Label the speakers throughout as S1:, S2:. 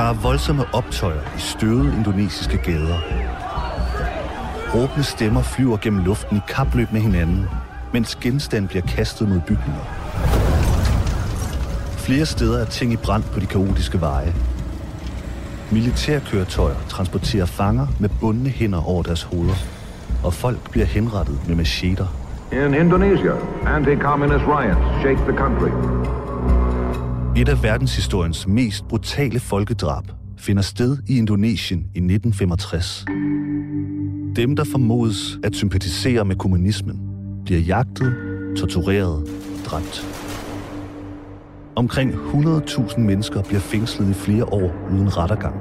S1: Der er voldsomme optøjer i støvede indonesiske gader. Råbende stemmer flyver gennem luften i kapløb med hinanden, mens genstande bliver kastet mod bygninger. Flere steder er ting i brand på de kaotiske veje. Militærkøretøjer transporterer fanger med bundne hænder over deres hoveder, og folk bliver henrettet med macheter.
S2: In Indonesia, anti-communist riots shake the country.
S1: Et af verdenshistoriens mest brutale folkedrab finder sted i Indonesien i 1965. Dem, der formodes at sympatisere med kommunismen, bliver jagtet, tortureret, dræbt. Omkring 100.000 mennesker bliver fængslet i flere år uden rettergang.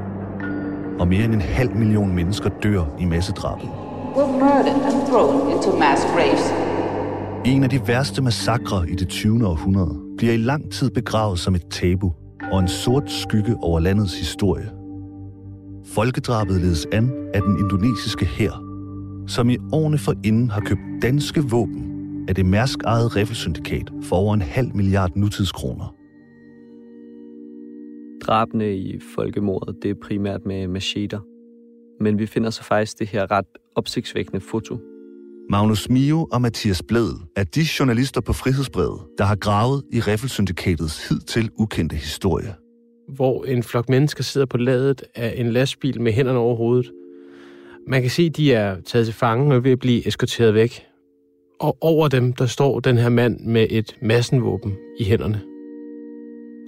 S1: Og mere end en halv million mennesker dør i massedrabet.
S3: were murdered and thrown into mass graves.
S1: En af de værste massakrer i det 20. århundrede bliver i lang tid begravet som et tabu og en sort skygge over landets historie. Folkedrabet ledes an af den indonesiske hær, som i årene forinden har købt danske våben af det mærsk eget riffelsyndikat for over en halv milliard nutidskroner.
S4: Drabene i folkemordet, det er primært med macheter. Men vi finder så faktisk det her ret opsigtsvækkende foto.
S1: Magnus Mio og Mathias Bledel er de journalister på Frihedsbrevet, der har gravet i Riffelsyndikatets hidtil ukendte historie.
S5: hvor en flok mennesker sidder på ladet af en lastbil med hænderne over hovedet. Man kan se, at de er taget til fange og ved at blive eskorteret væk. Og over dem, der står den her mand med et massenvåben i hænderne.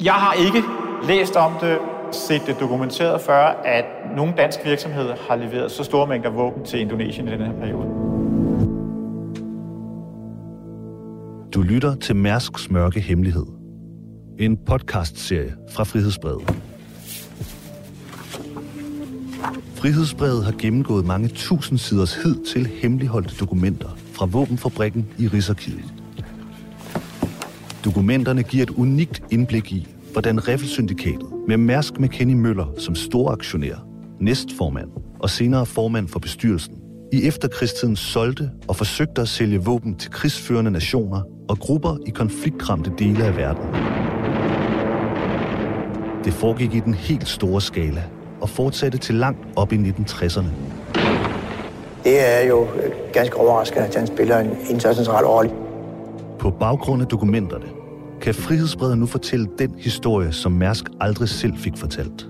S6: Jeg har ikke læst om det, set det dokumenteret før, at nogle danske virksomheder har leveret så store mængder våben til Indonesien i den her periode.
S1: Du lytter til Mærsks Mørke Hemmelighed. En podcastserie fra Frihedsbrevet. Frihedsbrevet har gennemgået mange tusind siders hid til hemmeligholdte dokumenter fra våbenfabrikken i Rigsarkivet. Dokumenterne giver et unikt indblik i, hvordan Riffelsyndikatet med Mærsk McKinney Møller som storaktionær, næstformand og senere formand for bestyrelsen, i efterkrigstiden solgte og forsøgte at sælge våben til krigsførende nationer og grupper i konfliktramte dele af verden. Det foregik i den helt store skala og fortsatte til langt op i 1960'erne.
S7: Det er jo øh, ganske overraskende, at han spiller en, central rolle.
S1: På baggrund af dokumenterne kan Frihedsbredet nu fortælle den historie, som Mærsk aldrig selv fik fortalt.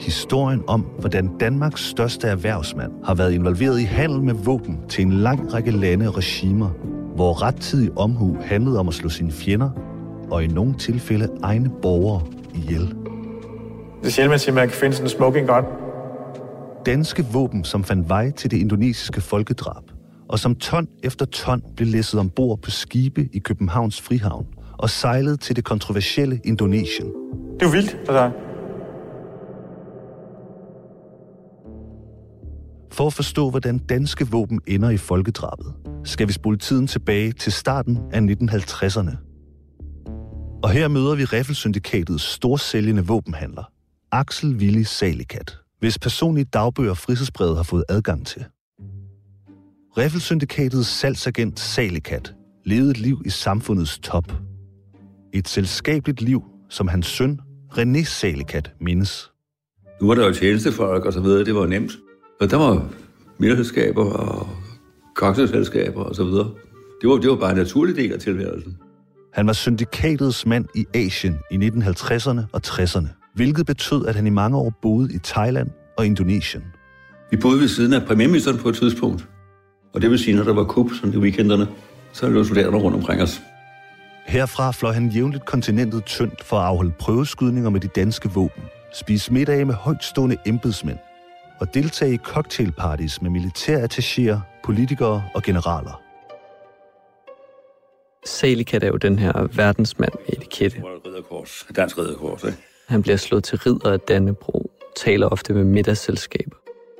S1: Historien om, hvordan Danmarks største erhvervsmand har været involveret i handel med våben til en lang række lande og regimer, hvor rettidig omhu handlede om at slå sine fjender, og i nogle tilfælde egne borgere ihjel.
S6: Det er sjældent, man siger, at man kan finde sådan en smoking gun.
S1: Danske våben, som fandt vej til det indonesiske folkedrab, og som ton efter ton blev læsset ombord på skibe i Københavns Frihavn og sejlede til det kontroversielle Indonesien.
S6: Det er jo vildt. Altså,
S1: For at forstå, hvordan danske våben ender i folkedrabet, skal vi spole tiden tilbage til starten af 1950'erne. Og her møder vi Riffelsyndikatets storsælgende våbenhandler, Axel Willy Salikat, hvis personlige dagbøger Frihedsbrevet har fået adgang til. Riffelsyndikatets salgsagent Salikat levede et liv i samfundets top. Et selskabeligt liv, som hans søn René Salikat mindes.
S8: Nu var der jo tjenestefolk og så videre, det var nemt. Og der var middelskaber og cocktailselskaber og så videre. Det var, det var bare en naturlig del af tilværelsen.
S1: Han var syndikatets mand i Asien i 1950'erne og 60'erne, hvilket betød, at han i mange år boede i Thailand og Indonesien.
S8: Vi boede ved siden af premierministeren på et tidspunkt. Og det vil sige, når der var kup sådan i weekenderne, så lå soldaterne rundt omkring os.
S1: Herfra fløj han jævnligt kontinentet tyndt for at afholde prøveskydninger med de danske våben, spise middage med højtstående embedsmænd og deltage i cocktailparties med militærattachéer, politikere og generaler.
S4: Salikat er jo den her verdensmand med etikette.
S8: Dansk ridderkors, ikke?
S4: Han bliver slået til ridder af Dannebro, taler ofte med middagsselskaber.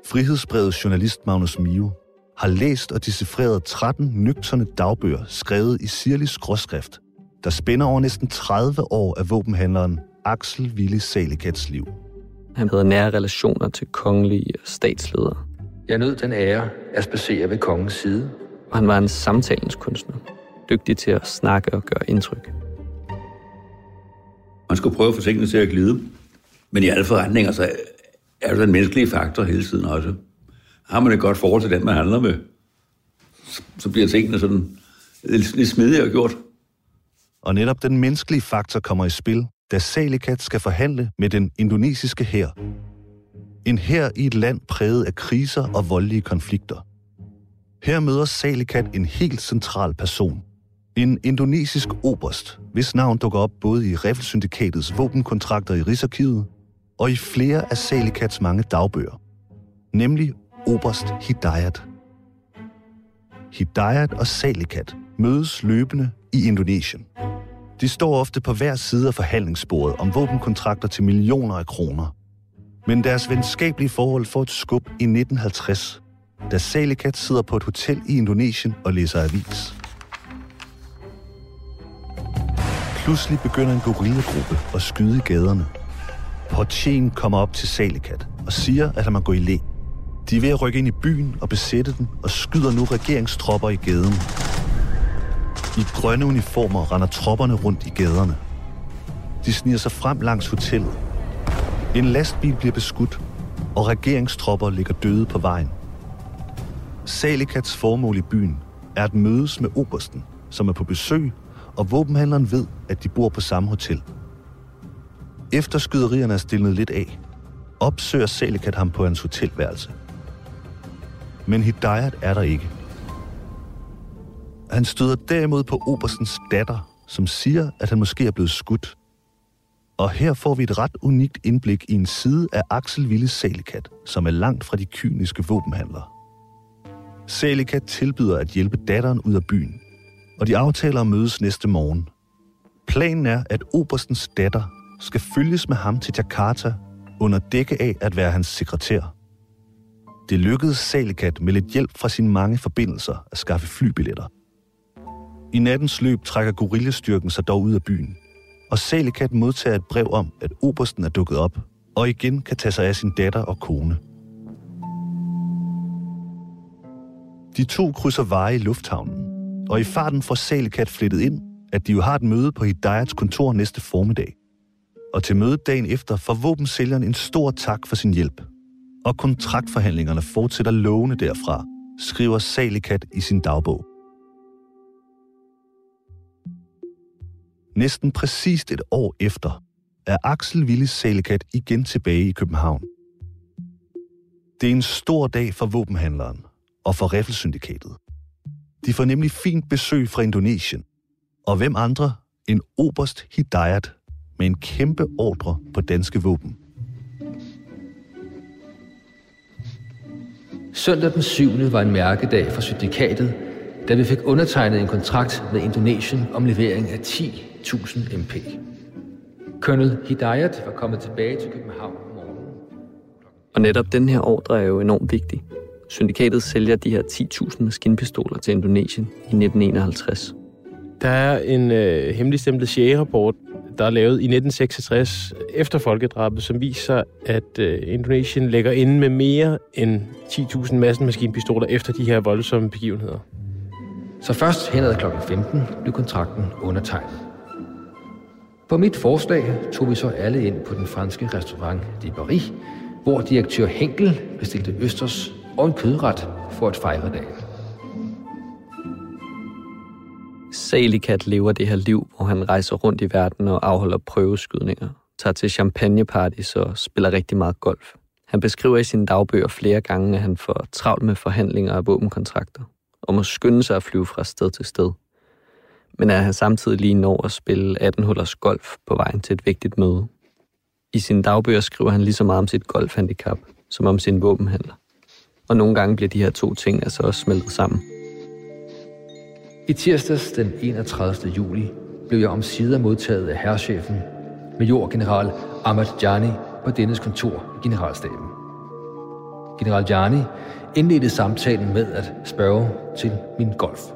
S1: Frihedsbrevets journalist Magnus Mio har læst og decifreret 13 nøgterne dagbøger skrevet i sirlig skråskrift, der spænder over næsten 30 år af våbenhandleren Axel Willy Salikats liv.
S4: Han havde nære relationer til kongelige og statsledere,
S9: Jeg nød den ære at spacere ved kongens side.
S4: og han var en samtalens kunstner. Dygtig til at snakke og gøre indtryk.
S8: Man skulle prøve at få tingene til at glide. Men i alle forretninger, så er der den menneskelige faktor hele tiden også. Har man et godt forhold til den, man handler med, så, bliver tingene sådan lidt, lidt smidigere gjort.
S1: Og netop den menneskelige faktor kommer i spil, da Salikat skal forhandle med den indonesiske hær. En hær i et land præget af kriser og voldelige konflikter. Her møder Salikat en helt central person. En indonesisk oberst, hvis navn dukker op både i Riffelsyndikatets våbenkontrakter i Rigsarkivet og i flere af Salikats mange dagbøger. Nemlig oberst Hidayat. Hidayat og Salikat mødes løbende i Indonesien. De står ofte på hver side af forhandlingsbordet om våbenkontrakter til millioner af kroner. Men deres venskabelige forhold får et skub i 1950, da Salikat sidder på et hotel i Indonesien og læser avis. Pludselig begynder en gorillagruppe at skyde i gaderne. Portien kommer op til Salikat og siger, at han må gå i læ. De er ved at rykke ind i byen og besætte den og skyder nu regeringstropper i gaden. I grønne uniformer render tropperne rundt i gaderne. De sniger sig frem langs hotellet. En lastbil bliver beskudt, og regeringstropper ligger døde på vejen. Salikats formål i byen er at mødes med obersten, som er på besøg, og våbenhandleren ved, at de bor på samme hotel. Efter skyderierne er stillet lidt af, opsøger Salikat ham på hans hotelværelse. Men Hidayat er der ikke. Han støder derimod på Obersens datter, som siger, at han måske er blevet skudt. Og her får vi et ret unikt indblik i en side af Axel Ville Salikat, som er langt fra de kyniske våbenhandlere. Salikat tilbyder at hjælpe datteren ud af byen, og de aftaler at mødes næste morgen. Planen er, at oberstens datter skal følges med ham til Jakarta under dække af at være hans sekretær. Det lykkedes Salikat med lidt hjælp fra sine mange forbindelser at skaffe flybilletter. I nattens løb trækker gorillestyrken sig dog ud af byen, og Salikat modtager et brev om, at obersten er dukket op, og igen kan tage sig af sin datter og kone. De to krydser veje i lufthavnen, og i farten får Salikat flettet ind, at de jo har et møde på Hidayats kontor næste formiddag. Og til mødet dagen efter får våbensælgeren en stor tak for sin hjælp. Og kontraktforhandlingerne fortsætter lovende derfra, skriver Salikat i sin dagbog. Næsten præcist et år efter er Axel Willis Salekat igen tilbage i København. Det er en stor dag for våbenhandleren og for Riffelsyndikatet. De får nemlig fint besøg fra Indonesien. Og hvem andre end Oberst Hidayat med en kæmpe ordre på danske våben.
S9: Søndag den 7. var en mærkedag for syndikatet, da vi fik undertegnet en kontrakt med Indonesien om levering af 10 10.000 MP. Colonel Hidayat var kommet tilbage til København om morgenen.
S4: Og netop den her ordre er jo enormt vigtig. Syndikatet sælger de her 10.000 maskinpistoler til Indonesien i 1951.
S5: Der er en øh, hemmeligstemplet CIA-rapport, der er lavet i 1966 efter folkedrabet, som viser, at øh, Indonesien lægger inde med mere end 10.000 maskinpistoler efter de her voldsomme begivenheder.
S9: Så først hen ad kl. 15 blev kontrakten undertegnet. På mit forslag tog vi så alle ind på den franske restaurant de Paris, hvor direktør Henkel bestilte østers og en kødret for at fejre dagen.
S4: Salikat lever det her liv, hvor han rejser rundt i verden og afholder prøveskydninger, tager til champagnepartys og spiller rigtig meget golf. Han beskriver i sine dagbøger flere gange, at han får travlt med forhandlinger af våbenkontrakter, og må skynde sig at flyve fra sted til sted. Men at han samtidig lige når at spille 18 hullers golf på vejen til et vigtigt møde. I sine dagbøger skriver han lige så meget om sit golfhandicap, som om sin våbenhandler. Og nogle gange bliver de her to ting altså også smeltet sammen.
S9: I tirsdags den 31. juli blev jeg omsider modtaget af herrechefen, majorgeneral Ahmad Jani, på dennes kontor i generalstaben. General Jani indledte samtalen med at spørge til min golf.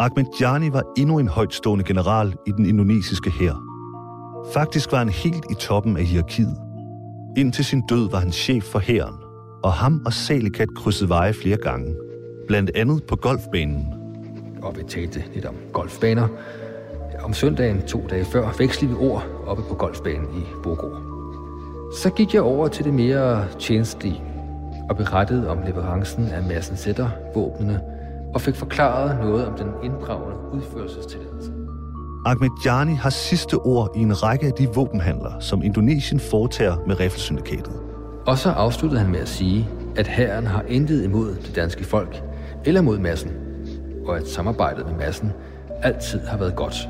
S1: Ahmadjani var endnu en højtstående general i den indonesiske hær. Faktisk var han helt i toppen af hierarkiet. Indtil sin død var han chef for hæren, og ham og Salikat krydsede veje flere gange. Blandt andet på golfbanen.
S9: Og vi talte lidt om golfbaner. Om søndagen, to dage før, vekslede vi ord oppe på golfbanen i Bogor. Så gik jeg over til det mere tjenestlige og berettede om leverancen af massen sætter, våbnene, og fik forklaret noget om den inddragende udførelsestilladelse.
S1: Ahmedjani har sidste ord i en række af de våbenhandler, som Indonesien foretager med riffelsyndikatet.
S9: Og så afsluttede han med at sige, at herren har intet imod det danske folk eller mod massen, og at samarbejdet med massen altid har været godt.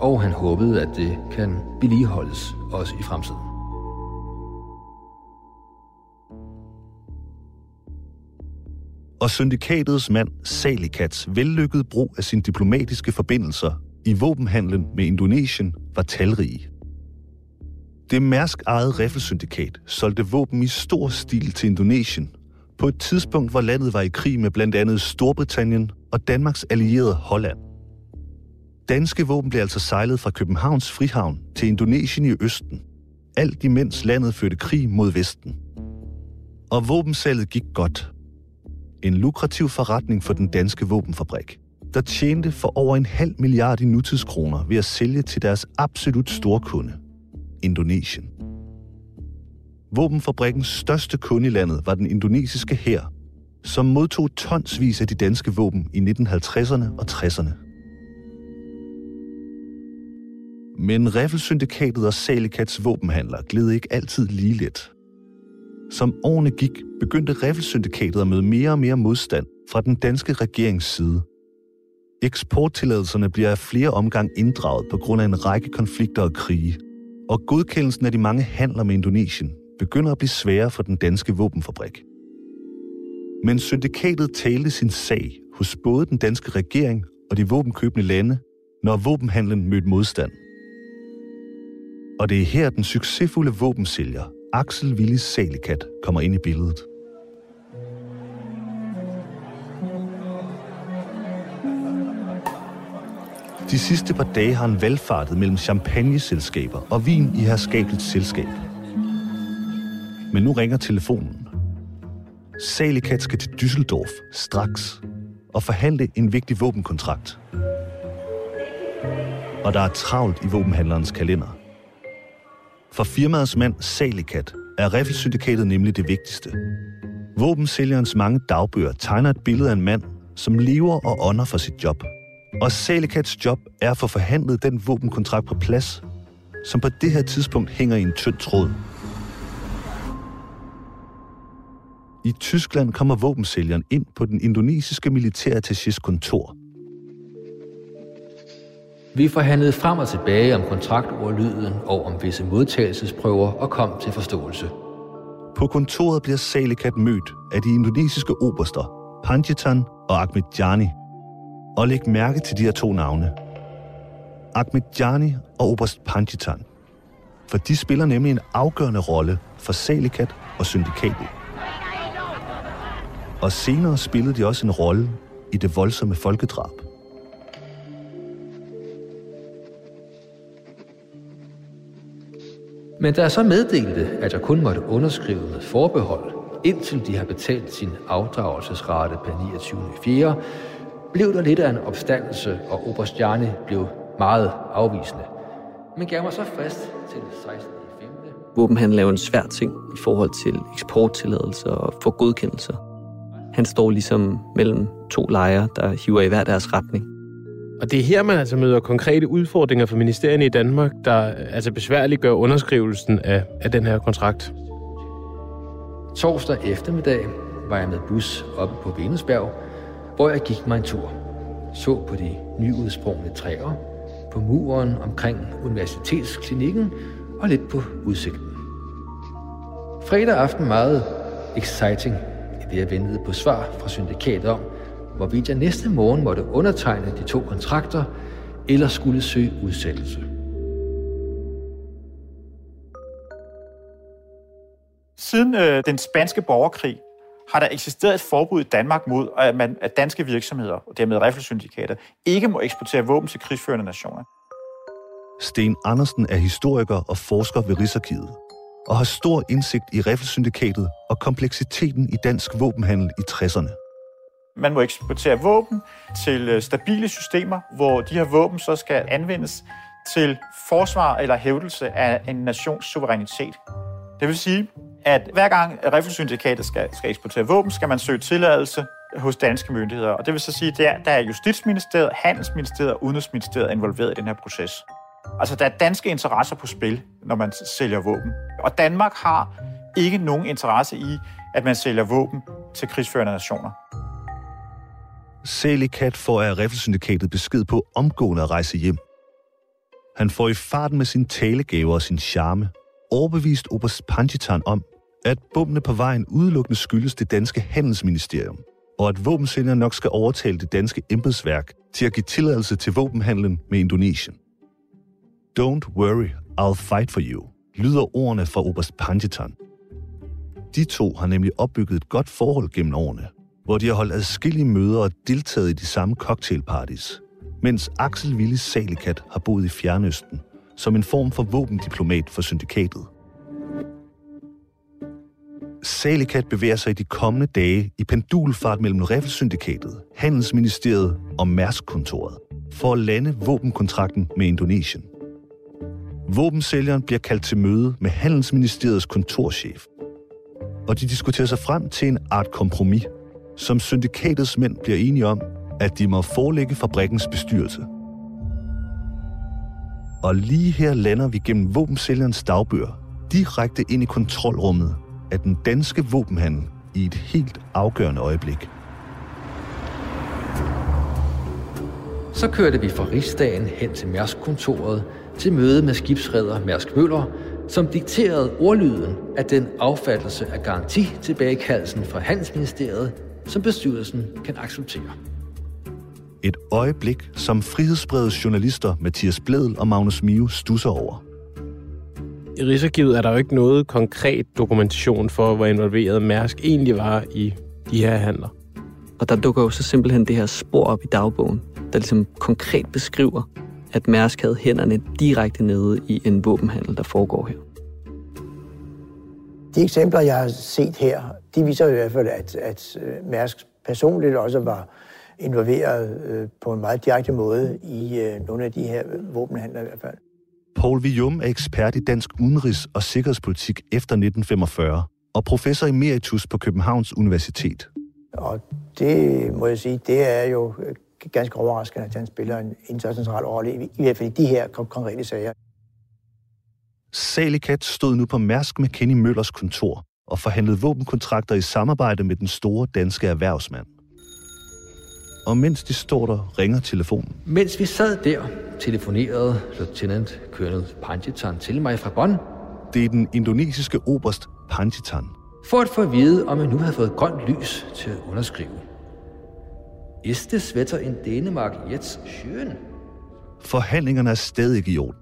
S9: Og han håbede, at det kan vedligeholdes også i fremtiden.
S1: Og syndikatets mand Salikats vellykkede brug af sine diplomatiske forbindelser i våbenhandlen med Indonesien var talrige. Det Mærsk ejede riffelsyndikat solgte våben i stor stil til Indonesien, på et tidspunkt, hvor landet var i krig med blandt andet Storbritannien og Danmarks allierede Holland. Danske våben blev altså sejlet fra Københavns Frihavn til Indonesien i Østen, alt imens landet førte krig mod Vesten. Og våbensalget gik godt. En lukrativ forretning for den danske våbenfabrik, der tjente for over en halv milliard i nutidskroner ved at sælge til deres absolut store kunde, Indonesien. Våbenfabrikkens største kunde i landet var den indonesiske hær, som modtog tonsvis af de danske våben i 1950'erne og 60'erne. Men Riffelsyndikatet og Salikats våbenhandler gled ikke altid lige let. Som årene gik, begyndte Riffelsyndikatet at møde mere og mere modstand fra den danske regerings side. Eksporttilladelserne bliver af flere omgang inddraget på grund af en række konflikter og krige, og godkendelsen af de mange handler med Indonesien begynder at blive sværere for den danske våbenfabrik. Men syndikatet talte sin sag hos både den danske regering og de våbenkøbende lande, når våbenhandlen mødte modstand. Og det er her, den succesfulde våbensælger Axel Willis Salikat kommer ind i billedet. De sidste par dage har han valgfartet mellem champagneselskaber og vin i herskabeligt selskab. Men nu ringer telefonen. Salikat skal til Düsseldorf straks og forhandle en vigtig våbenkontrakt. Og der er travlt i våbenhandlerens kalender. For firmaets mand Salikat er Riffelsyndikatet nemlig det vigtigste. Våbensælgerens mange dagbøger tegner et billede af en mand, som lever og ånder for sit job. Og Salikats job er at få forhandlet den våbenkontrakt på plads, som på det her tidspunkt hænger i en tynd tråd. I Tyskland kommer våbensælgeren ind på den indonesiske militærattachés kontor.
S9: Vi forhandlede frem og tilbage om kontraktordlyden og om visse modtagelsesprøver og kom til forståelse.
S1: På kontoret bliver Salikat mødt af de indonesiske oberster, Panjitan og Ahmedjani. Og læg mærke til de her to navne. Ahmedjani og oberst Panjitan. For de spiller nemlig en afgørende rolle for Salikat og syndikatet. Og senere spillede de også en rolle i det voldsomme folkedrab.
S9: Men da jeg så meddelte, at jeg kun måtte underskrive med forbehold, indtil de har betalt sin afdragelsesrate per 29. 4., blev der lidt af en opstandelse, og Oberstjerne blev meget afvisende. Men gav mig så frist til 16.
S4: Våbenhandel er jo en svær ting i forhold til eksporttilladelser og for godkendelser. Han står ligesom mellem to lejre, der hiver i hver deres retning.
S5: Og det er her, man altså møder konkrete udfordringer for ministerierne i Danmark, der altså besværligt gør underskrivelsen af, af den her kontrakt.
S9: Torsdag eftermiddag var jeg med bus oppe på Venusbjerg, hvor jeg gik mig en tur. Så på de nyudsprungne træer, på muren omkring universitetsklinikken og lidt på udsigten. Fredag aften meget exciting, det jeg ventede på svar fra syndikatet om, hvorvidt jeg næste morgen måtte undertegne de to kontrakter, eller skulle søge udsættelse.
S6: Siden øh, den spanske borgerkrig har der eksisteret et forbud i Danmark mod, at, man, at danske virksomheder, og dermed riffelsyndikater, ikke må eksportere våben til krigsførende nationer.
S1: Sten Andersen er historiker og forsker ved Rigsarkivet og har stor indsigt i riffelsyndikatet og kompleksiteten i dansk våbenhandel i 60'erne.
S6: Man må eksportere våben til øh, stabile systemer, hvor de her våben så skal anvendes til forsvar eller hævdelse af en nations suverænitet. Det vil sige, at hver gang Riffelsyndikatet skal, skal eksportere våben, skal man søge tilladelse hos danske myndigheder. Og det vil så sige, at der, der er Justitsministeriet, Handelsministeriet og Udenrigsministeriet involveret i den her proces. Altså, der er danske interesser på spil, når man sælger våben. Og Danmark har ikke nogen interesse i, at man sælger våben til krigsførende nationer.
S1: Selikat får af Riffelsyndikatet besked på omgående at rejse hjem. Han får i farten med sin talegaver og sin charme overbevist Oberst Panjitan om, at bombene på vejen udelukkende skyldes det danske handelsministerium, og at våbensælger nok skal overtale det danske embedsværk til at give tilladelse til våbenhandlen med Indonesien. Don't worry, I'll fight for you, lyder ordene fra Oberst Panjitan. De to har nemlig opbygget et godt forhold gennem årene, hvor de har holdt adskillige møder og deltaget i de samme cocktailparties, mens Axel Willis Salikat har boet i Fjernøsten som en form for våbendiplomat for syndikatet. Salikat bevæger sig i de kommende dage i pendulfart mellem Riffelsyndikatet, Handelsministeriet og Mærsk-kontoret for at lande våbenkontrakten med Indonesien. Våbensælgeren bliver kaldt til møde med Handelsministeriets kontorchef, og de diskuterer sig frem til en art kompromis, som syndikatets mænd bliver enige om, at de må forelægge fabrikkens bestyrelse. Og lige her lander vi gennem våbensælgerens dagbøger direkte ind i kontrolrummet af den danske våbenhandel i et helt afgørende øjeblik.
S9: Så kørte vi fra Rigsdagen hen til Mærsk-kontoret til møde med skibsredder Mærsk Møller, som dikterede ordlyden af den affattelse af garanti tilbagekaldelsen fra Handelsministeriet, som bestyrelsen kan acceptere.
S1: Et øjeblik, som frihedsbredets journalister Mathias Bledel og Magnus Mio stusser over.
S5: I Rigsarkivet er der jo ikke noget konkret dokumentation for, hvor involveret Mærsk egentlig var i de her handler.
S4: Og der dukker jo så simpelthen det her spor op i dagbogen, der ligesom konkret beskriver, at Mærsk havde hænderne direkte nede i en våbenhandel, der foregår her.
S7: De eksempler, jeg har set her, de viser i hvert fald, at, at øh, Mærsk personligt også var involveret øh, på en meget direkte måde i øh, nogle af de her våbenhandler i hvert fald.
S1: Paul Vium er ekspert i dansk udenrigs- og sikkerhedspolitik efter 1945 og professor emeritus på Københavns Universitet.
S7: Og det må jeg sige, det er jo ganske overraskende, at han spiller en, central rolle, i hvert fald i de her konkrete sager.
S1: Salikat stod nu på Mærsk med Kenny Møllers kontor og forhandlede våbenkontrakter i samarbejde med den store danske erhvervsmand. Og mens de står der, ringer telefonen.
S9: Mens vi sad der, telefonerede Lieutenant Colonel Panchitan til mig fra Bonn.
S1: Det er den indonesiske oberst Panchitan.
S9: For at få at vide, om jeg nu havde fået grønt lys til at underskrive. Ist das Wetter in Dänemark jetzt schön?
S1: Forhandlingerne er stadig i orden,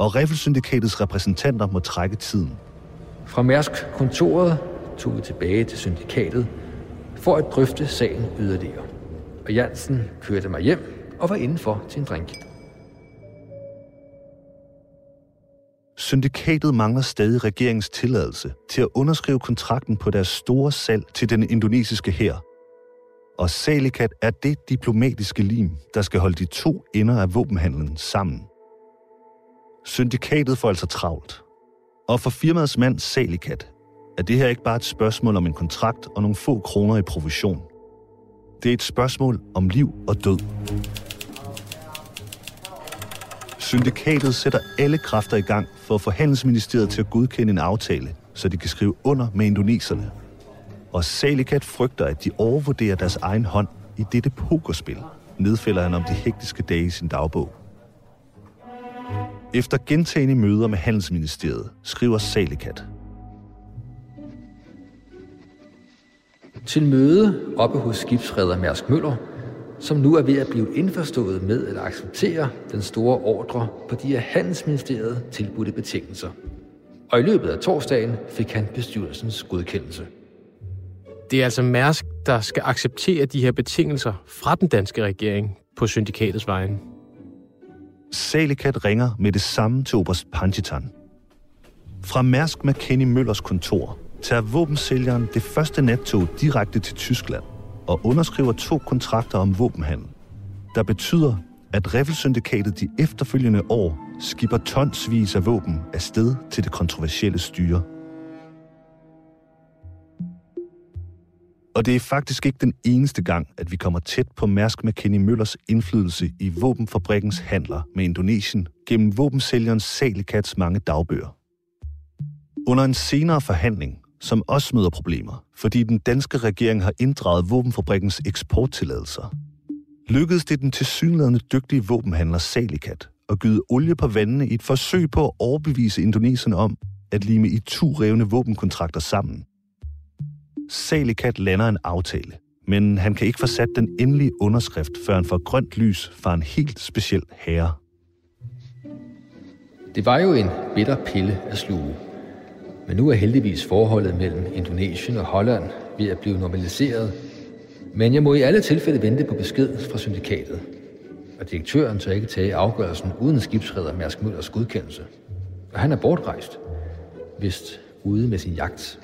S1: og Riffelsyndikatets repræsentanter må trække tiden.
S9: Fra Mærsk-kontoret tog vi tilbage til syndikatet for at drøfte sagen yderligere. Og Jansen kørte mig hjem og var indenfor til en drink.
S1: Syndikatet mangler stadig regeringens tilladelse til at underskrive kontrakten på deres store salg til den indonesiske hær. Og Salikat er det diplomatiske lim, der skal holde de to ender af våbenhandlen sammen. Syndikatet får altså travlt. Og for firmaets mand Salikat er det her ikke bare et spørgsmål om en kontrakt og nogle få kroner i provision. Det er et spørgsmål om liv og død. Syndikatet sætter alle kræfter i gang for at få Handelsministeriet til at godkende en aftale, så de kan skrive under med indoneserne. Og Salikat frygter, at de overvurderer deres egen hånd i dette pokerspil, nedfælder han om de hektiske dage i sin dagbog. Efter gentagende møder med Handelsministeriet skriver Salikat.
S9: Til møde oppe hos skibsredder Mærsk Møller, som nu er ved at blive indforstået med at acceptere den store ordre på de af Handelsministeriet tilbudte betingelser. Og i løbet af torsdagen fik han bestyrelsens godkendelse.
S5: Det er altså Mærsk, der skal acceptere de her betingelser fra den danske regering på syndikatets vegne.
S1: Salikat ringer med det samme til Oberst Panchitan. Fra Mærsk McKinney Møllers kontor tager våbensælgeren det første nattog direkte til Tyskland og underskriver to kontrakter om våbenhandel, der betyder, at Riffelsyndikatet de efterfølgende år skipper tonsvis af våben afsted til det kontroversielle styre. Og det er faktisk ikke den eneste gang, at vi kommer tæt på Mærsk McKinney Møllers indflydelse i våbenfabrikkens handler med Indonesien gennem våbensælgerens Salikats mange dagbøger. Under en senere forhandling, som også møder problemer, fordi den danske regering har inddraget våbenfabrikkens eksporttilladelser, lykkedes det den tilsyneladende dygtige våbenhandler Salikat at gyde olie på vandene i et forsøg på at overbevise indoneserne om at lime i to revne våbenkontrakter sammen. Salikat lander en aftale, men han kan ikke få sat den endelige underskrift, før han får grønt lys fra en helt speciel herre.
S9: Det var jo en bitter pille at sluge. Men nu er heldigvis forholdet mellem Indonesien og Holland ved at blive normaliseret. Men jeg må i alle tilfælde vente på besked fra syndikatet. Og direktøren tør ikke tage afgørelsen uden skibsredder Mærsk Møllers godkendelse. Og han er bortrejst, vist ude med sin jagt.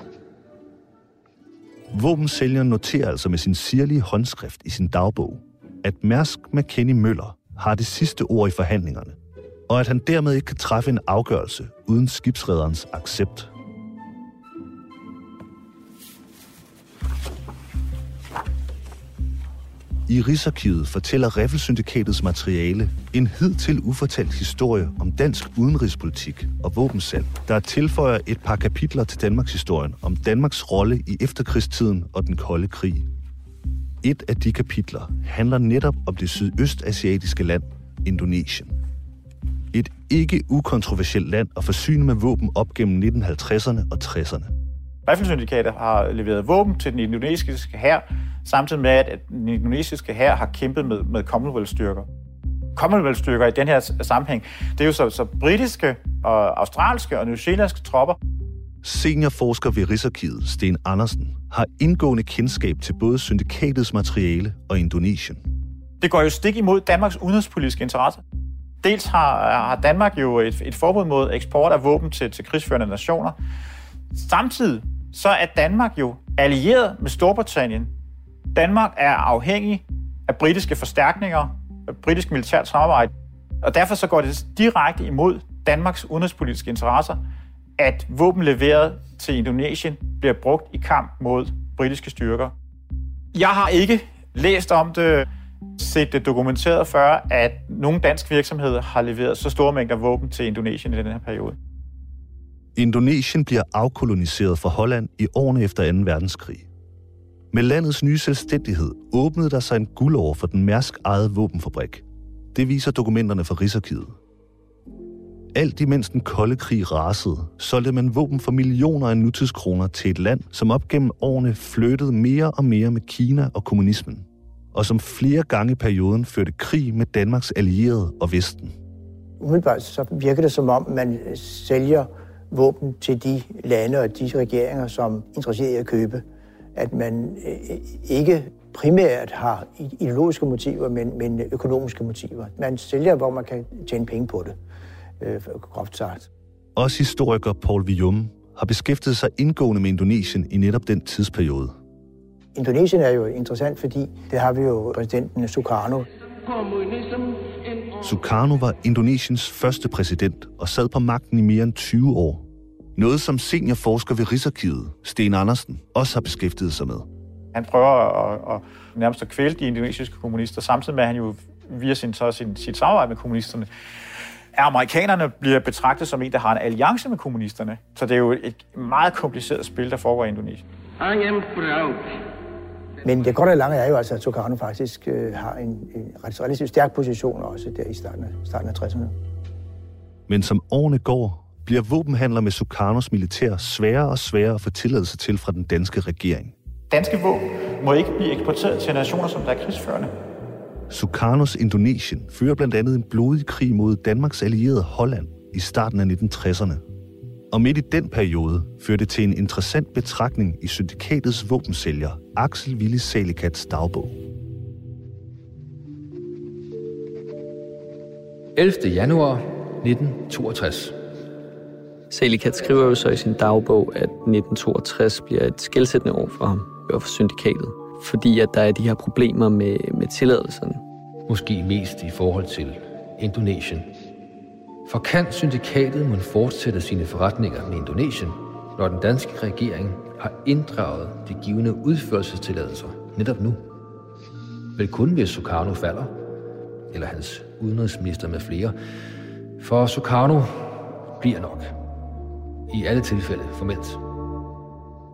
S1: Våbensælgeren noterer altså med sin sirlige håndskrift i sin dagbog, at Mærsk McKinney Møller har det sidste ord i forhandlingerne, og at han dermed ikke kan træffe en afgørelse uden skibsrederens accept. I Rigsarkivet fortæller Riffelsyndikatets materiale en hidtil ufortalt historie om dansk udenrigspolitik og våbensalg, der tilføjer et par kapitler til Danmarks historien om Danmarks rolle i efterkrigstiden og den kolde krig. Et af de kapitler handler netop om det sydøstasiatiske land, Indonesien. Et ikke ukontroversielt land at forsyne med våben op gennem 1950'erne og 60'erne.
S6: Riffelsyndikatet har leveret våben til den indonesiske hær, samtidig med, at den indonesiske hær har kæmpet med, med Commonwealth-styrker. Commonwealth-styrker i den her sammenhæng, det er jo så, så britiske, og australske og newzealandske tropper.
S1: Seniorforsker ved Rigsarkivet, Sten Andersen, har indgående kendskab til både syndikatets materiale og Indonesien.
S6: Det går jo stik imod Danmarks udenrigspolitiske interesser. Dels har, har Danmark jo et, et forbud mod eksport af våben til, til krigsførende nationer. Samtidig så er Danmark jo allieret med Storbritannien. Danmark er afhængig af britiske forstærkninger, af britisk militært samarbejde, og derfor så går det direkte imod Danmarks udenrigspolitiske interesser, at våben leveret til Indonesien bliver brugt i kamp mod britiske styrker. Jeg har ikke læst om det, set det dokumenteret før, at nogle danske virksomheder har leveret så store mængder våben til Indonesien i den her periode.
S1: Indonesien bliver afkoloniseret fra Holland i årene efter 2. verdenskrig. Med landets nye selvstændighed åbnede der sig en guldår for den mærsk ejede våbenfabrik. Det viser dokumenterne fra Rigsarkivet. Alt imens den kolde krig rasede, solgte man våben for millioner af nutidskroner til et land, som op gennem årene flyttede mere og mere med Kina og kommunismen, og som flere gange i perioden førte krig med Danmarks allierede og Vesten.
S7: Umiddelbart så virker det som om, man sælger våben til de lande og de regeringer, som er interesseret i at købe. At man øh, ikke primært har ideologiske motiver, men, men økonomiske motiver. Man sælger, hvor man kan tjene penge på det, øh, groft sagt.
S1: Også historiker Paul Villum har beskæftiget sig indgående med Indonesien i netop den tidsperiode.
S7: Indonesien er jo interessant, fordi det har vi jo præsidenten Sukarno.
S1: Sukarno var Indonesiens første præsident og sad på magten i mere end 20 år. Noget, som seniorforsker ved Rigsarkivet, Sten Andersen, også har beskæftiget sig med.
S6: Han prøver at, at nærmest at kvæle de indonesiske kommunister, samtidig med at han jo via sin, så sin, sit samarbejde med kommunisterne amerikanerne bliver betragtet som en, der har en alliance med kommunisterne. Så det er jo et meget kompliceret spil, der foregår i Indonesien. I am proud.
S7: Men det korte og lange er jo altså, at Sukarno faktisk øh, har en, en relativt stærk position også der i starten af, starten af 60'erne.
S1: Men som årene går, bliver våbenhandler med Sukarnos militær sværere og sværere at få tilladelse til fra den danske regering.
S6: Danske våben må ikke blive eksporteret til nationer, som der er krigsførende.
S1: Sukarnos Indonesien fører blandt andet en blodig krig mod Danmarks allierede Holland i starten af 1960'erne. Og midt i den periode førte det til en interessant betragtning i syndikatets våbensælger Axel Willis Salikats dagbog.
S9: 11. januar 1962.
S4: Salikat skriver jo så i sin dagbog, at 1962 bliver et skældsættende år for ham, og for syndikatet, fordi at der er de her problemer med, med tilladelserne.
S9: Måske mest i forhold til Indonesien. For kan syndikatet må fortsætte sine forretninger med Indonesien, når den danske regering har inddraget de givende udførelsestilladelser netop nu? Vel kun hvis Sukarno falder, eller hans udenrigsminister med flere. For Sukarno bliver nok. I alle tilfælde formelt.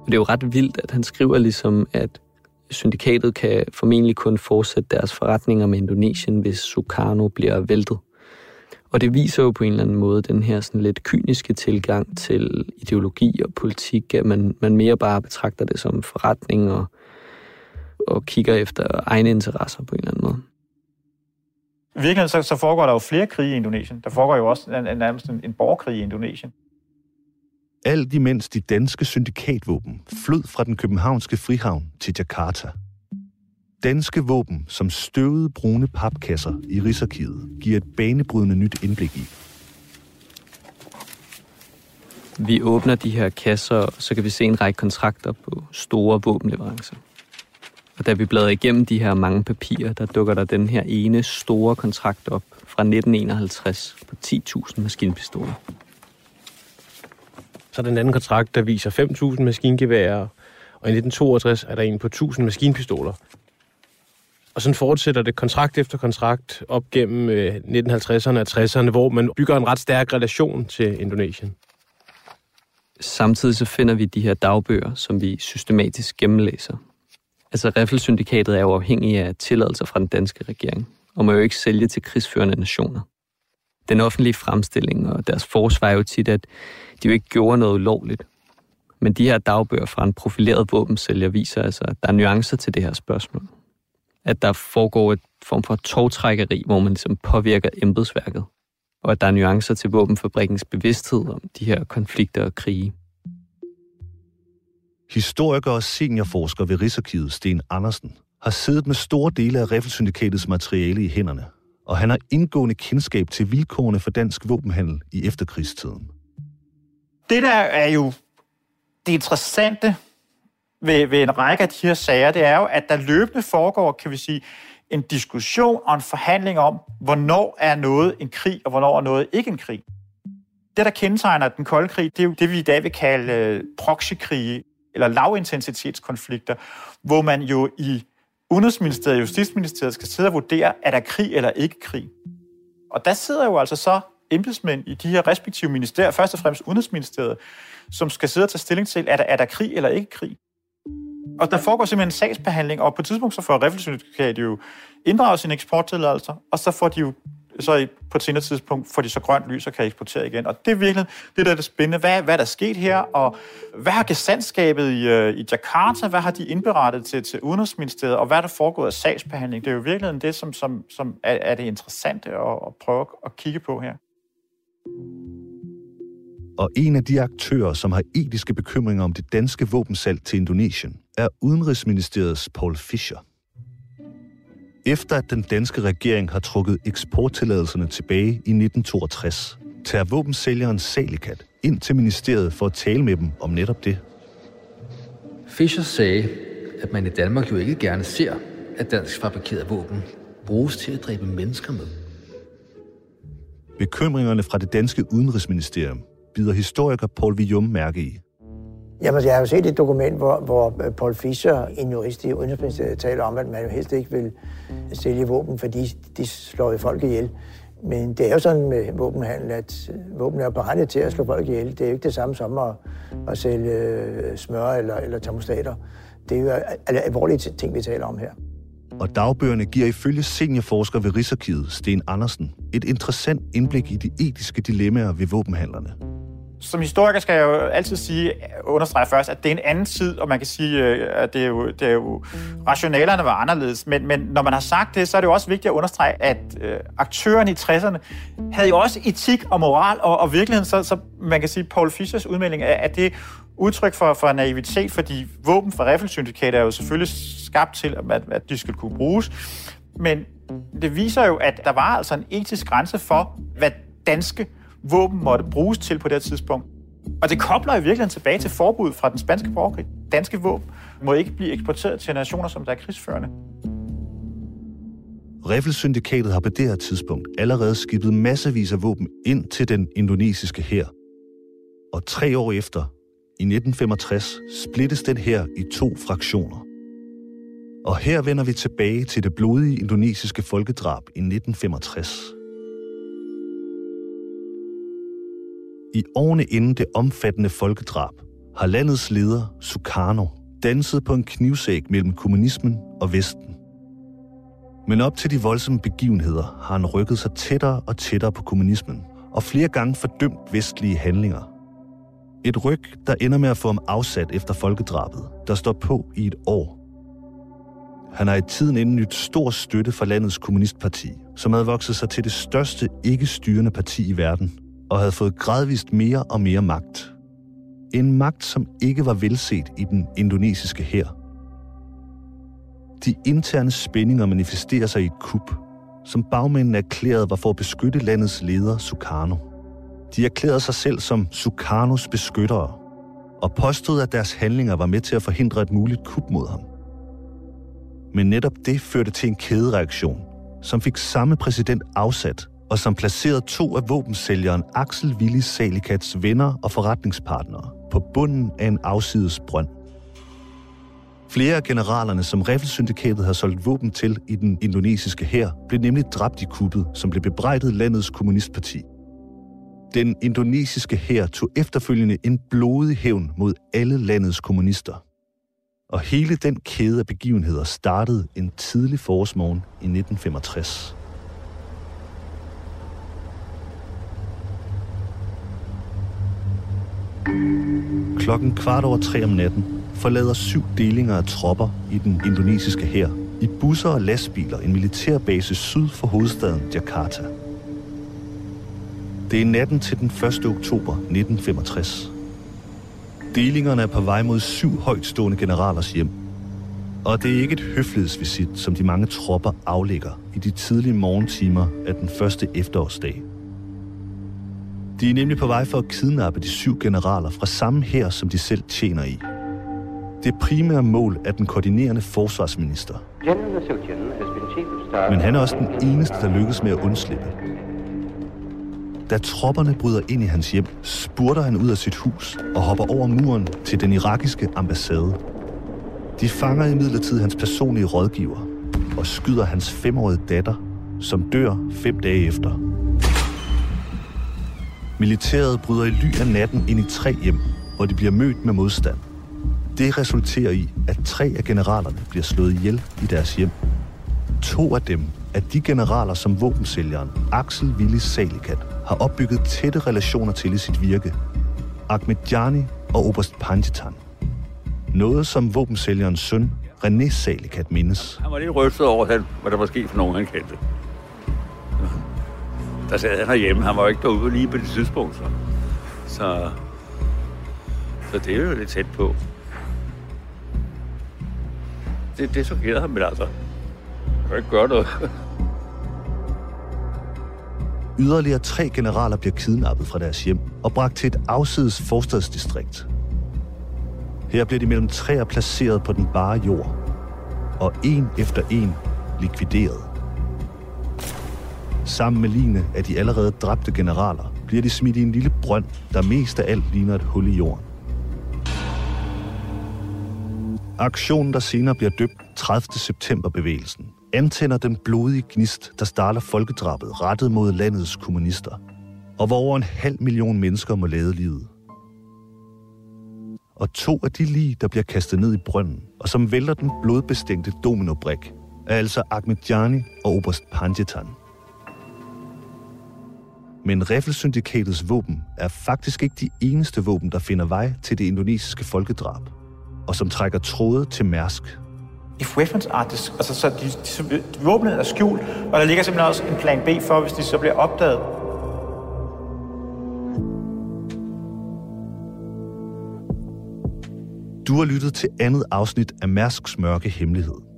S4: Det er jo ret vildt, at han skriver ligesom, at syndikatet kan formentlig kun fortsætte deres forretninger med Indonesien, hvis Sukarno bliver væltet. Og det viser jo på en eller anden måde den her sådan lidt kyniske tilgang til ideologi og politik, at man, man mere bare betragter det som forretning og, og kigger efter egne interesser på en eller anden måde.
S6: I virkeligheden så, så foregår der jo flere krige i Indonesien. Der foregår jo også en, en, nærmest en, en borgerkrig i Indonesien.
S1: Alt imens de danske syndikatvåben flød fra den københavnske frihavn til Jakarta. Danske våben som støvede brune papkasser i Rigsarkivet giver et banebrydende nyt indblik i.
S4: Vi åbner de her kasser, og så kan vi se en række kontrakter på store våbenleverancer. Og da vi bladrer igennem de her mange papirer, der dukker der den her ene store kontrakt op fra 1951 på 10.000 maskinpistoler.
S5: Så er der en anden kontrakt, der viser 5.000 maskingeværer, og i 1962 er der en på 1.000 maskinpistoler. Og sådan fortsætter det kontrakt efter kontrakt op gennem øh, 1950'erne og 60'erne, hvor man bygger en ret stærk relation til Indonesien.
S4: Samtidig så finder vi de her dagbøger, som vi systematisk gennemlæser. Altså, Riffelsyndikatet er jo afhængig af tilladelser fra den danske regering, og må jo ikke sælge til krigsførende nationer. Den offentlige fremstilling og deres forsvar er jo tit, at de jo ikke gjorde noget ulovligt. Men de her dagbøger fra en profileret våbensælger viser altså, at der er nuancer til det her spørgsmål. At der foregår et form for togtrækkeri, hvor man ligesom påvirker embedsværket. Og at der er nuancer til våbenfabrikkens bevidsthed om de her konflikter og krige.
S1: Historiker og seniorforsker ved Rigsarkivet, Sten Andersen, har siddet med store dele af Riffelsyndikatets materiale i hænderne, og han har indgående kendskab til vilkårene for dansk våbenhandel i efterkrigstiden.
S6: Det der er jo det interessante ved, ved en række af de her sager, det er jo, at der løbende foregår, kan vi sige, en diskussion og en forhandling om, hvornår er noget en krig, og hvornår er noget ikke en krig. Det, der kendetegner den kolde krig, det er jo det, vi i dag vil kalde øh, proxykrige, eller lavintensitetskonflikter, hvor man jo i Udenrigsministeriet og Justitsministeriet skal sidde og vurdere, er der krig eller ikke krig. Og der sidder jo altså så embedsmænd i de her respektive ministerier, først og fremmest Udenrigsministeriet, som skal sidde og tage stilling til, er der, er der krig eller ikke krig. Og der foregår simpelthen en sagsbehandling, og på et tidspunkt så får Riffelsyndikat jo inddraget sine eksporttilladelser, og så får de jo så på et senere tidspunkt får de så grønt lys og kan eksportere igen. Og det er virkelig det, der er det spændende. Hvad, hvad er der sket her, og hvad har gesandskabet i, øh, i Jakarta, hvad har de indberettet til, til Udenrigsministeriet, og hvad er der foregået af sagsbehandling? Det er jo virkelig det, som, som, som er, er det interessante at, at prøve at kigge på her.
S1: Og en af de aktører, som har etiske bekymringer om det danske våbensalg til Indonesien, er Udenrigsministeriets Paul Fischer. Efter at den danske regering har trukket eksporttilladelserne tilbage i 1962, tager våbensælgeren Salikat ind til ministeriet for at tale med dem om netop det.
S9: Fischer sagde, at man i Danmark jo ikke gerne ser, at dansk fabrikerede våben bruges til at dræbe mennesker med.
S1: Bekymringerne fra det danske udenrigsministerium bider historiker Paul Villum mærke i.
S7: Jamen, altså, jeg har jo set et dokument, hvor, hvor øh, Paul Fischer, en jurist i Udenrigsministeriet, taler om, at man jo helst ikke vil sælge våben, fordi de slår jo folk ihjel. Men det er jo sådan med våbenhandel, at øh, våben er beregnet til at slå folk ihjel. Det er jo ikke det samme som at, at sælge øh, smør eller, eller termostater. Det er jo alvorlige ting, vi taler om her.
S1: Og dagbøgerne giver ifølge seniorforsker ved Rigsarkivet, Sten Andersen, et interessant indblik i de etiske dilemmaer ved våbenhandlerne
S6: som historiker skal jeg jo altid sige, understrege først, at det er en anden tid, og man kan sige, øh, at det er jo, det er jo rationalerne var anderledes. Men, men når man har sagt det, så er det jo også vigtigt at understrege, at øh, aktørerne i 60'erne havde jo også etik og moral, og, og virkeligheden, så, så man kan sige, Paul Fischers udmelding, at det udtryk for, for naivitet, fordi våben fra Riffelsyndikat er jo selvfølgelig skabt til, at, at de skal kunne bruges. Men det viser jo, at der var altså en etisk grænse for, hvad danske våben måtte bruges til på det tidspunkt. Og det kobler i virkeligheden tilbage til forbud fra den spanske borgerkrig. Danske våben må ikke blive eksporteret til nationer, som der er krigsførende.
S1: Riffelsyndikatet har på det her tidspunkt allerede skibet massevis af våben ind til den indonesiske hær. Og tre år efter, i 1965, splittes den her i to fraktioner. Og her vender vi tilbage til det blodige indonesiske folkedrab i 1965. I årene inden det omfattende folkedrab har landets leder, Sukarno, danset på en knivsæg mellem kommunismen og Vesten. Men op til de voldsomme begivenheder har han rykket sig tættere og tættere på kommunismen, og flere gange fordømt vestlige handlinger. Et ryg, der ender med at få ham afsat efter folkedrabet, der står på i et år. Han har i tiden inden nyt stor støtte fra landets kommunistparti, som havde vokset sig til det største ikke-styrende parti i verden, og havde fået gradvist mere og mere magt. En magt, som ikke var velset i den indonesiske hær. De interne spændinger manifesterer sig i et kup, som bagmændene erklærede var for at beskytte landets leder Sukarno. De erklærede sig selv som Sukarnos beskyttere, og påstod, at deres handlinger var med til at forhindre et muligt kup mod ham. Men netop det førte til en kædereaktion, som fik samme præsident afsat, og som placerede to af våbensælgeren Axel Willi Salikats venner og forretningspartnere på bunden af en afsides brønd. Flere af generalerne, som Riffelsyndikatet havde solgt våben til i den indonesiske hær, blev nemlig dræbt i kuppet, som blev bebrejdet landets kommunistparti. Den indonesiske hær tog efterfølgende en blodig hævn mod alle landets kommunister. Og hele den kæde af begivenheder startede en tidlig forårsmorgen i 1965. Klokken kvart over tre om natten forlader syv delinger af tropper i den indonesiske hær i busser og lastbiler en militærbase syd for hovedstaden Jakarta. Det er natten til den 1. oktober 1965. Delingerne er på vej mod syv højtstående generalers hjem. Og det er ikke et høflighedsvisit, som de mange tropper aflægger i de tidlige morgentimer af den første efterårsdag. De er nemlig på vej for at kidnappe de syv generaler fra samme her, som de selv tjener i. Det primære mål er den koordinerende forsvarsminister. Men han er også den eneste, der lykkes med at undslippe. Da tropperne bryder ind i hans hjem, spurter han ud af sit hus og hopper over muren til den irakiske ambassade. De fanger imidlertid hans personlige rådgiver og skyder hans femårige datter, som dør fem dage efter. Militæret bryder i ly af natten ind i tre hjem, hvor de bliver mødt med modstand. Det resulterer i, at tre af generalerne bliver slået ihjel i deres hjem. To af dem er de generaler, som våbensælgeren Axel Willis Salikat har opbygget tætte relationer til i sit virke. Ahmed Jani og Oberst Panjitan. Noget, som våbensælgerens søn René Salikat mindes.
S8: Han var lidt rystet over, hvad der var sket for nogen, han kendte. Der sad han herhjemme. Han var jo ikke derude lige på det tidspunkt. Så, så, så det er jo lidt tæt på. Det, det chokerede ham, men altså, jeg kan ikke gøre noget.
S1: Yderligere tre generaler bliver kidnappet fra deres hjem og bragt til et afsides forstadsdistrikt. Her bliver de mellem træer placeret på den bare jord, og en efter en likvideret. Sammen med line af de allerede dræbte generaler bliver de smidt i en lille brønd, der mest af alt ligner et hul i jorden. Aktionen, der senere bliver døbt 30. september-bevægelsen, antænder den blodige gnist, der starter folkedrabet rettet mod landets kommunister, og hvor over en halv million mennesker må lade livet. Og to af de lige, der bliver kastet ned i brønden, og som vælter den blodbestængte dominobrik, er altså Ahmedjani og Oberst Panjetan men Riffelsyndikatets våben er faktisk ikke de eneste våben, der finder vej til det indonesiske folkedrab, og som trækker tråde til Mærsk
S6: If weapons are dis- altså, så de, de, de, våbnet er skjult, og der ligger simpelthen også en plan B for, hvis de så bliver opdaget.
S1: Du har lyttet til andet afsnit af Mærsks mørke hemmelighed.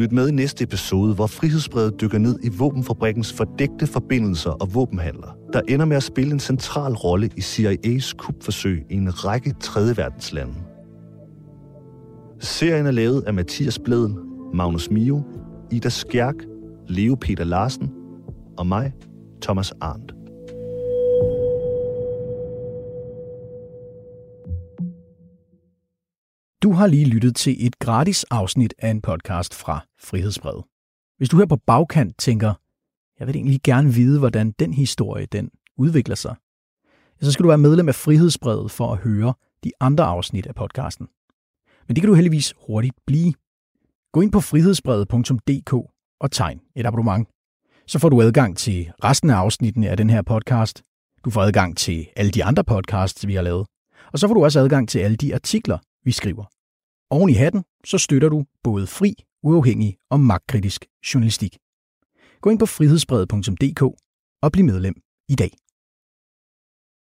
S1: Lyt med i næste episode, hvor Frihedsbrevet dykker ned i våbenfabrikkens fordægte forbindelser og våbenhandler, der ender med at spille en central rolle i CIA's kupforsøg i en række tredje verdenslande. Serien er lavet af Mathias Bledel, Magnus Mio, Ida Skjærk, Leo Peter Larsen og mig, Thomas Arndt.
S10: Du har lige lyttet til et gratis afsnit af en podcast fra Frihedsbrevet. Hvis du her på bagkant tænker, jeg vil egentlig gerne vide, hvordan den historie den udvikler sig, så skal du være medlem af Frihedsbrevet for at høre de andre afsnit af podcasten. Men det kan du heldigvis hurtigt blive. Gå ind på frihedsbrevet.dk og tegn et abonnement. Så får du adgang til resten af afsnittene af den her podcast. Du får adgang til alle de andre podcasts, vi har lavet. Og så får du også adgang til alle de artikler, vi skriver. Oven i hatten, så støtter du både fri, uafhængig og magtkritisk journalistik. Gå ind på frihedsbrevet.dk og bliv medlem i dag.